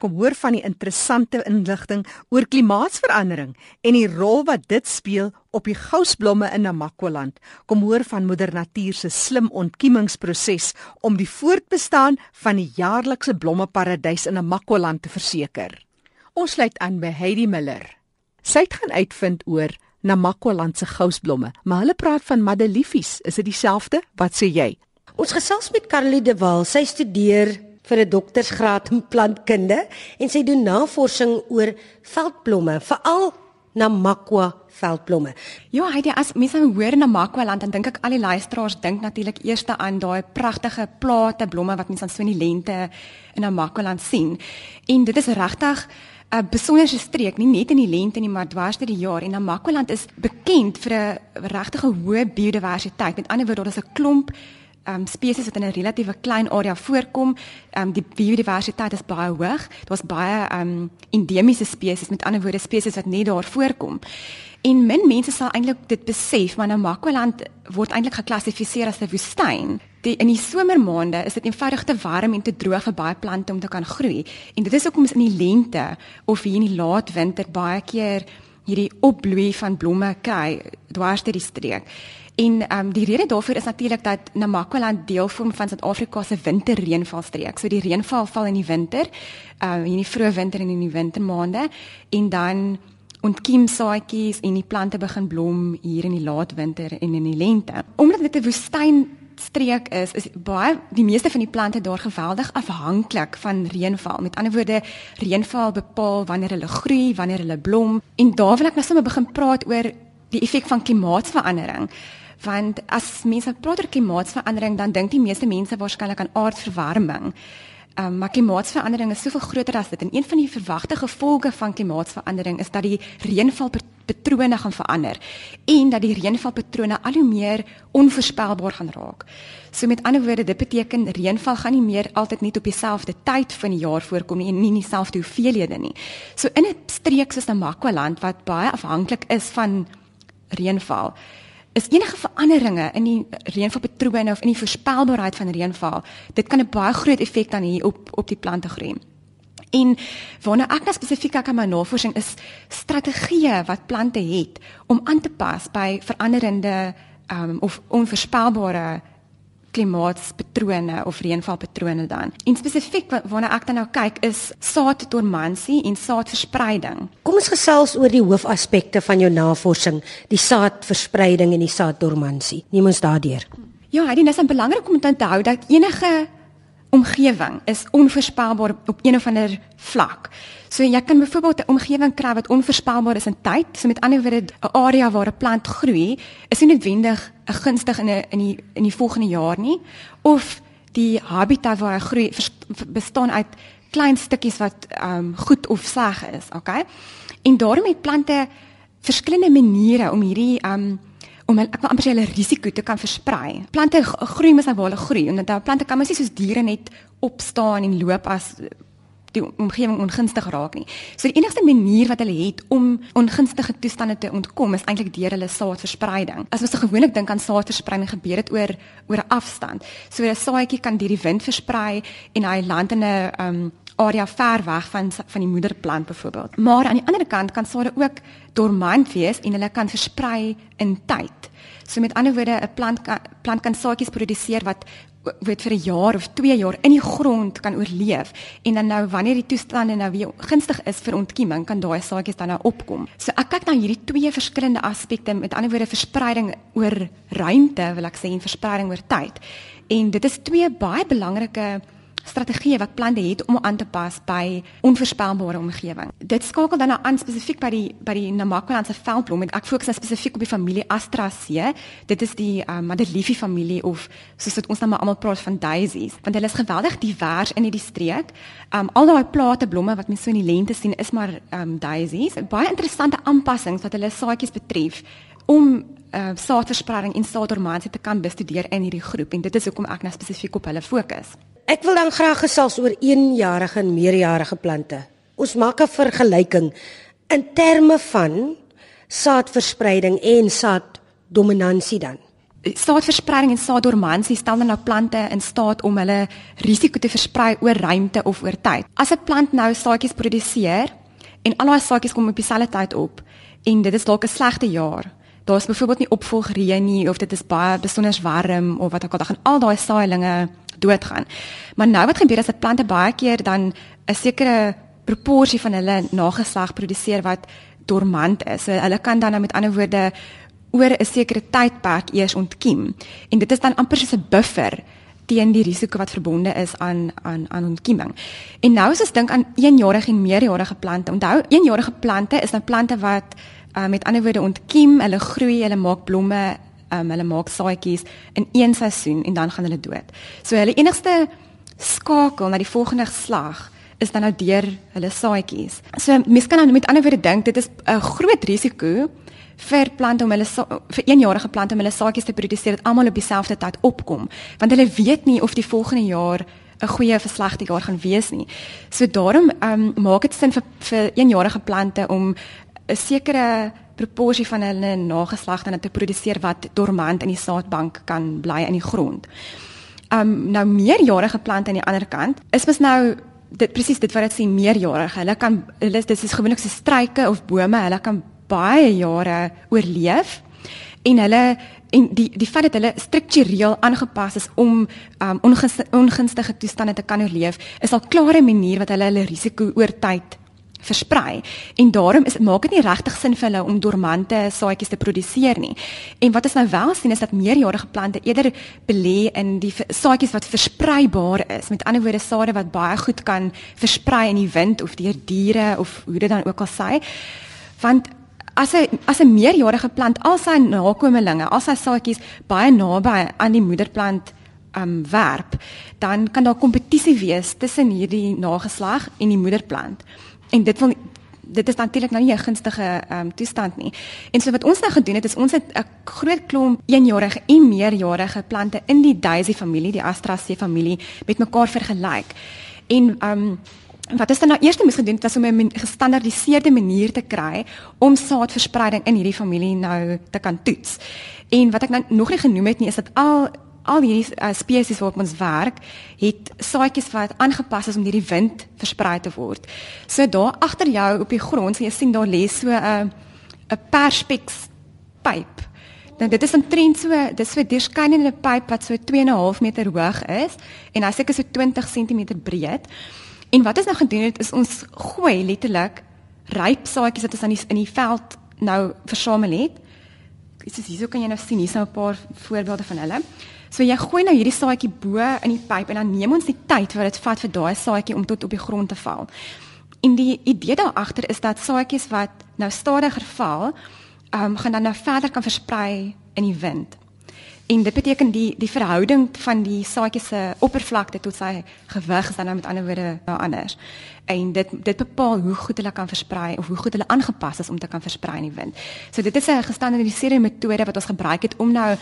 Kom hoor van die interessante inligting oor klimaatsverandering en die rol wat dit speel op die gousblomme in Namakwaland. Kom hoor van moeder natuur se slim ontkiemingsproses om die voortbestaan van die jaarlikse blommeparadys in Namakwaland te verseker. Ons sluit aan by Heidi Miller. Sy het gaan uitvind oor Namakwaland se gousblomme, maar hulle praat van madeliefies. Is dit dieselfde? Wat sê jy? Ons gesels met Caroline de Waal. Sy studeer vir 'n doktorsgraad in plantkunde en sy doen navorsing oor veldblomme, veral Namakwa veldblomme. Ja, het as mense nou hoor Namakwa land dan dink ek al die luisteraars dink natuurlik eers aan daai pragtige plate blomme wat mense dan so in die lente in Namakwa land sien. En dit is regtig 'n besonderse streek, nie net in die lente nie, maar dwars deur die jaar. En Namakwa land is bekend vir 'n regtig hoë biodiversiteit. Met ander woorde, daar is 'n klomp um, spesies wat in 'n relatiewe klein area voorkom. Um, die biodiversiteit is baie hoog. Daar's baie um, endemiese spesies, met ander woorde spesies wat net daar voorkom. En min mense sal eintlik dit besef, maar Namakwaland word eintlik geklassifiseer as 'n woestyn. Die, in die somermaande is dit eenvoudig te warm en te droog vir baie plante om te kan groei. En dit is hoekom ons in die lente of hier in die laat winter baie keer hierdie opbloei van blomme kry dwars deur die streek. En ehm um, die rede daarvoor is natuurlik dat Namakwaland deel vorm van Suid-Afrika se winterreënvalstreek. So die reënval val in die winter, ehm uh, in die vroeë winter en in die wintermaande en dan ontkiem saadjies en die plante begin blom hier in die laat winter en in die lente. Omdat dit 'n woestyn streek is is baie die meeste van die plante daar geweldig afhanklik van reënval. Met ander woorde, reënval bepaal wanneer hulle groei, wanneer hulle blom. En daar wil ek nou sommer begin praat oor die effek van klimaatsverandering want as mense praat oor klimaatsverandering dan dink die meeste mense waarskynlik aan aardverwarming. Um, maar klimaatsverandering is soveel groter as dit en een van die verwagte gevolge van klimaatsverandering is dat die reënvalpatrone gaan verander en dat die reënvalpatrone al hoe meer onvoorspelbaar gaan raak. So met ander woorde, dit beteken reënval gaan nie meer altyd net op dieselfde tyd van die jaar voorkom nie en nie dieselfde hoeveelhede nie. So in 'n streek soos Namakwa-land wat baie afhanklik is van reënval, is enige veranderinge in die reënvalpatrone of in die voorspelbaarheid van reënval, dit kan 'n baie groot effek dan hier op op die plante groei. En waarna ek nou spesifiek kyk aan my navorsing is strategieë wat plante het om aan te pas by veranderende um, of onvoorspelbare klimaatspatrone of reënvalpatrone dan. En spesifiek waarna ek dan nou kyk is saaddormansie en saadverspreiding. Kom ons gesels oor die hoofaspekte van jou navorsing, die saadverspreiding en die saaddormansie. Neem ons daardeur. Ja, dit is belangrik om te onthou dat enige omgewing is onvoorspelbaar op een of ander vlak. So jy kan byvoorbeeld 'n omgewing kry wat onvoorspelbaar is in tyd. So met ander woorde 'n area waar 'n plant groei, is nie noodwendig 'n gunstig in 'n in die in die volgende jaar nie of die habitat waar hy groei bestaan uit klein stukkies wat ehm um, goed of sleg is, okay? En daarom het plante verskillende maniere om hierdie ehm um, om ek wil amper sê hulle risiko te kan versprei. Plante groei mos nou waar hulle groei en dan plante kan mos nie soos diere net opstaan en loop as die omgewing ongunstig raak nie. So die enigste manier wat hulle het om ongunstige toestande te ontkom is eintlik deur hulle saadverspreiding. As ons gewoonlik dink aan saadverspreiding gebeur dit oor oor 'n afstand. So 'n saadjie kan deur die wind versprei en hy land in 'n um area ver weg van van die moederplant byvoorbeeld. Maar aan die ander kant kan sade ook dormant wees en hulle kan versprei in tyd. So met ander woorde 'n plant kan plant kan saadjies produseer wat weet vir 'n jaar of 2 jaar in die grond kan oorleef en dan nou wanneer die toestande nou weer gunstig is vir ontkieming kan daai saadjies dan nou opkom. So ek kyk na hierdie twee verskillende aspekte met ander woorde verspreiding oor ruimte wil ek sê en verspreiding oor tyd. En dit is twee baie belangrike strategieë wat plante het om aan te pas by onvoorspelbare omgewing. Dit skakel dan nou aan spesifiek by die by die Namakwalandse veldblom. Ek fokus nou spesifiek op die familie Astraceae. Dit is die um, Madeliefie familie of soos dit ons nou maar almal praat van daisies, want hulle is geweldig divers in hierdie streek. Um al daai plate blomme wat mens so in die lente sien is maar um daisies. Baie interessante aanpassings wat hulle saadjies betref om uh, saadverspreiding en saaddormansie te kan bestudeer in hierdie groep en dit is hoekom ek nou spesifiek op hulle fokus. Ek wil dan graag gesels oor eenjarige en meerjarige plante. Ons maak 'n vergelyking in terme van saadverspreiding en saaddominansie dan. saadverspreiding en saaddormansie stel dan nou plante in staat om hulle risiko te versprei oor ruimte of oor tyd. As 'n plant nou saadjies produseer en al daai saadjies kom op dieselfde tyd op en dit is dalk 'n slegte jaar. Daar's byvoorbeeld nie opvolgreën nie of dit is baie besonder warm of wat ook al dan gaan al daai saailinge doodgaan. Maar nou wat gebeur as 'n plante baie keer dan 'n sekere proporsie van hulle nageslag produseer wat dormant is. So hulle kan dan nou met ander woorde oor 'n sekere tydperk eers ontkiem. En dit is dan amper soos 'n buffer teen die risiko wat verbonde is aan aan aan ontkieming. En nou as ons dink aan eenjarige en meerjarige plante. Onthou, eenjarige plante is nou plante wat uh, met ander woorde ontkiem, hulle groei, hulle maak blomme, um, hulle maak saadjies in een seisoen en dan gaan hulle dood. So hulle enigste skakel na die volgende geslag is dan nou deur hulle saadjies. So mense kan nou met ander woorde dink dit is 'n groot risiko vir plante om hulle vir eenjarige plante om hulle saadjies te produseer dat almal op dieselfde tyd opkom want hulle weet nie of die volgende jaar 'n goeie of slegte jaar gaan wees nie. So daarom um, maak dit sin vir vir eenjarige plante om 'n sekere proporsie van hulle nageslag dan te produseer wat dormant in die saadbank kan bly in die grond. Um nou meerjarige plante aan die ander kant is mos nou dit presies dit wat dit sê meerjarige. Hulle kan hulle is dit is gewoonlik so struike of bome, hulle kan baie jare oorleef en hulle en die die feit dat hulle struktureel aangepas is om um, ongunstige toestande te kan oorleef is al klare manier wat hulle hulle risiko oor tyd versprei en daarom is maak dit nie regtig sin vir hulle om dormante saadjies te produseer nie. En wat ons nou wel sien is dat meerjarige plante eerder belê in die saadjies wat verspreibaar is. Met ander woorde sade wat baie goed kan versprei in die wind of deur diere of hoe dit dan ook al sê. Want as 'n as 'n meerjarige plant al sy nakommelinge, al sy saadjies baie naby aan die moederplant um werp, dan kan daar kompetisie wees tussen hierdie nageslag en die moederplant. En dit wil dit is natuurlik nou nie 'n gunstige um toestand nie. En so wat ons nou gedoen het is ons het 'n groot klomp eenjarige en meerjarige plante in die Daisy familie, die Astraceae familie met mekaar vergelyk. En um Wat is dan nou eers moes gedoen het was om 'n gestandaardiseerde manier te kry om saadverspreiding in hierdie familie nou te kan toets. En wat ek nou nog nie genoem het nie is dat al al hierdie uh, spesies waarop ons werk, het saadjies wat aangepas is om deur die wind versprei te word. So daar agter jou op die grond, so jy sien daar lê so 'n uh, 'n perspex pyp. Nou dit is 'n trend so, dis so 'n deurskynende pyp wat so 2.5 meter hoog is en hy seker so 20 cm breed. En wat ons nou gedoen het is ons gooi letterlik ryp saadjies wat ons aan die in die veld nou versamel het. Dis is hierso kan jy nou sien hier's nou 'n paar voorbeelde van hulle. So jy gooi nou hierdie saadjie bo in die pyp en dan neem ons die tyd wat dit vat vir daai saadjie om tot op die grond te val. En die idee daar agter is dat saadjies wat nou stadiger val, ehm um, gaan dan nou verder kan versprei in die wind. En dit beteken die die verhouding van die saadjie se oppervlakte tot sy gewig is dan nou met ander woorde nou anders. En dit dit bepaal hoe goed hulle kan versprei of hoe goed hulle aangepas is om te kan versprei in die wind. So dit is 'n gestandaardiseerde metode wat ons gebruik het om nou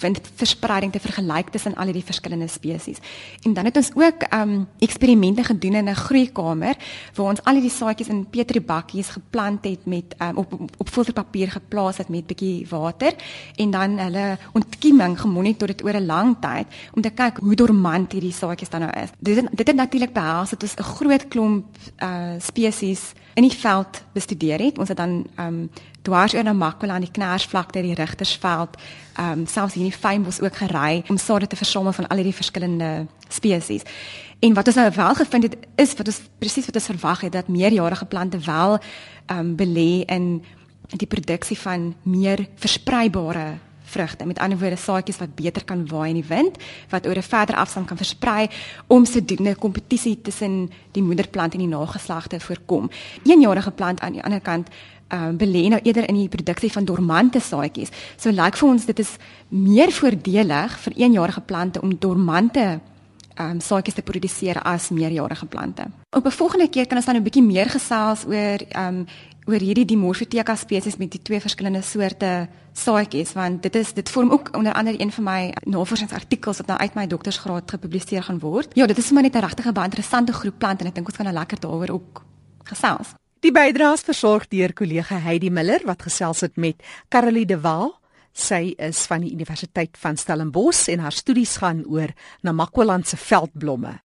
windverspreiding te vergelyk tussen al die verskillende spesies. En dan het ons ook um eksperimente gedoen in 'n groeikamer waar ons al die saadjies in petri bakkies geplant het met um, op op, op filterpapier geplaas het met bietjie water en dan hulle ontkieming gemonitor het oor 'n lang tyd om te kyk hoe dormant hierdie saadjies dan nou is. Dit dit het natuurlik behels dat ons 'n groot klomp uh spesies in die veld bestudeer het. Ons het dan um dwars oor na Makwa aan die Knarsvlakte, die Rigtersveld, um selfs hier in die Fynbos ook gery om sade te versamel van al hierdie verskillende spesies. En wat ons nou wel gevind het is wat ons presies wat ons verwag het dat meerjarige plante wel um belê in die produksie van meer verspreibare vrugte. Met ander woorde saadjies wat beter kan waai in die wind, wat oor 'n verder afstand kan versprei om sodoende kompetisie tussen die moederplant en die nageslagte voorkom. Eenjarige plant aan die ander kant uh, belê nou eerder in die produksie van dormante saadjies. So lyk like vir ons dit is meer voordelig vir eenjarige plante om dormante um, saadjies te produseer as meerjarige plante. Op 'n volgende keer kan ons dan 'n bietjie meer gesels oor ehm um, oor hierdie Dimorphotheca spesies met die twee verskillende soorte saadjies want dit is dit vorm ook onder andere een van my navorsingsartikels wat nou uit my doktorsgraad gepubliseer gaan word. Ja, dit is my net 'n regtig baie interessante groep plante en ek dink ons gaan nou lekker daaroor ook gesels. Die bydraes versorg deur kollega Heidi Miller wat gesels het met Caroline de Waal. Sy is van die Universiteit van Stellenbosch en haar studies gaan oor Namakwaland se veldblomme.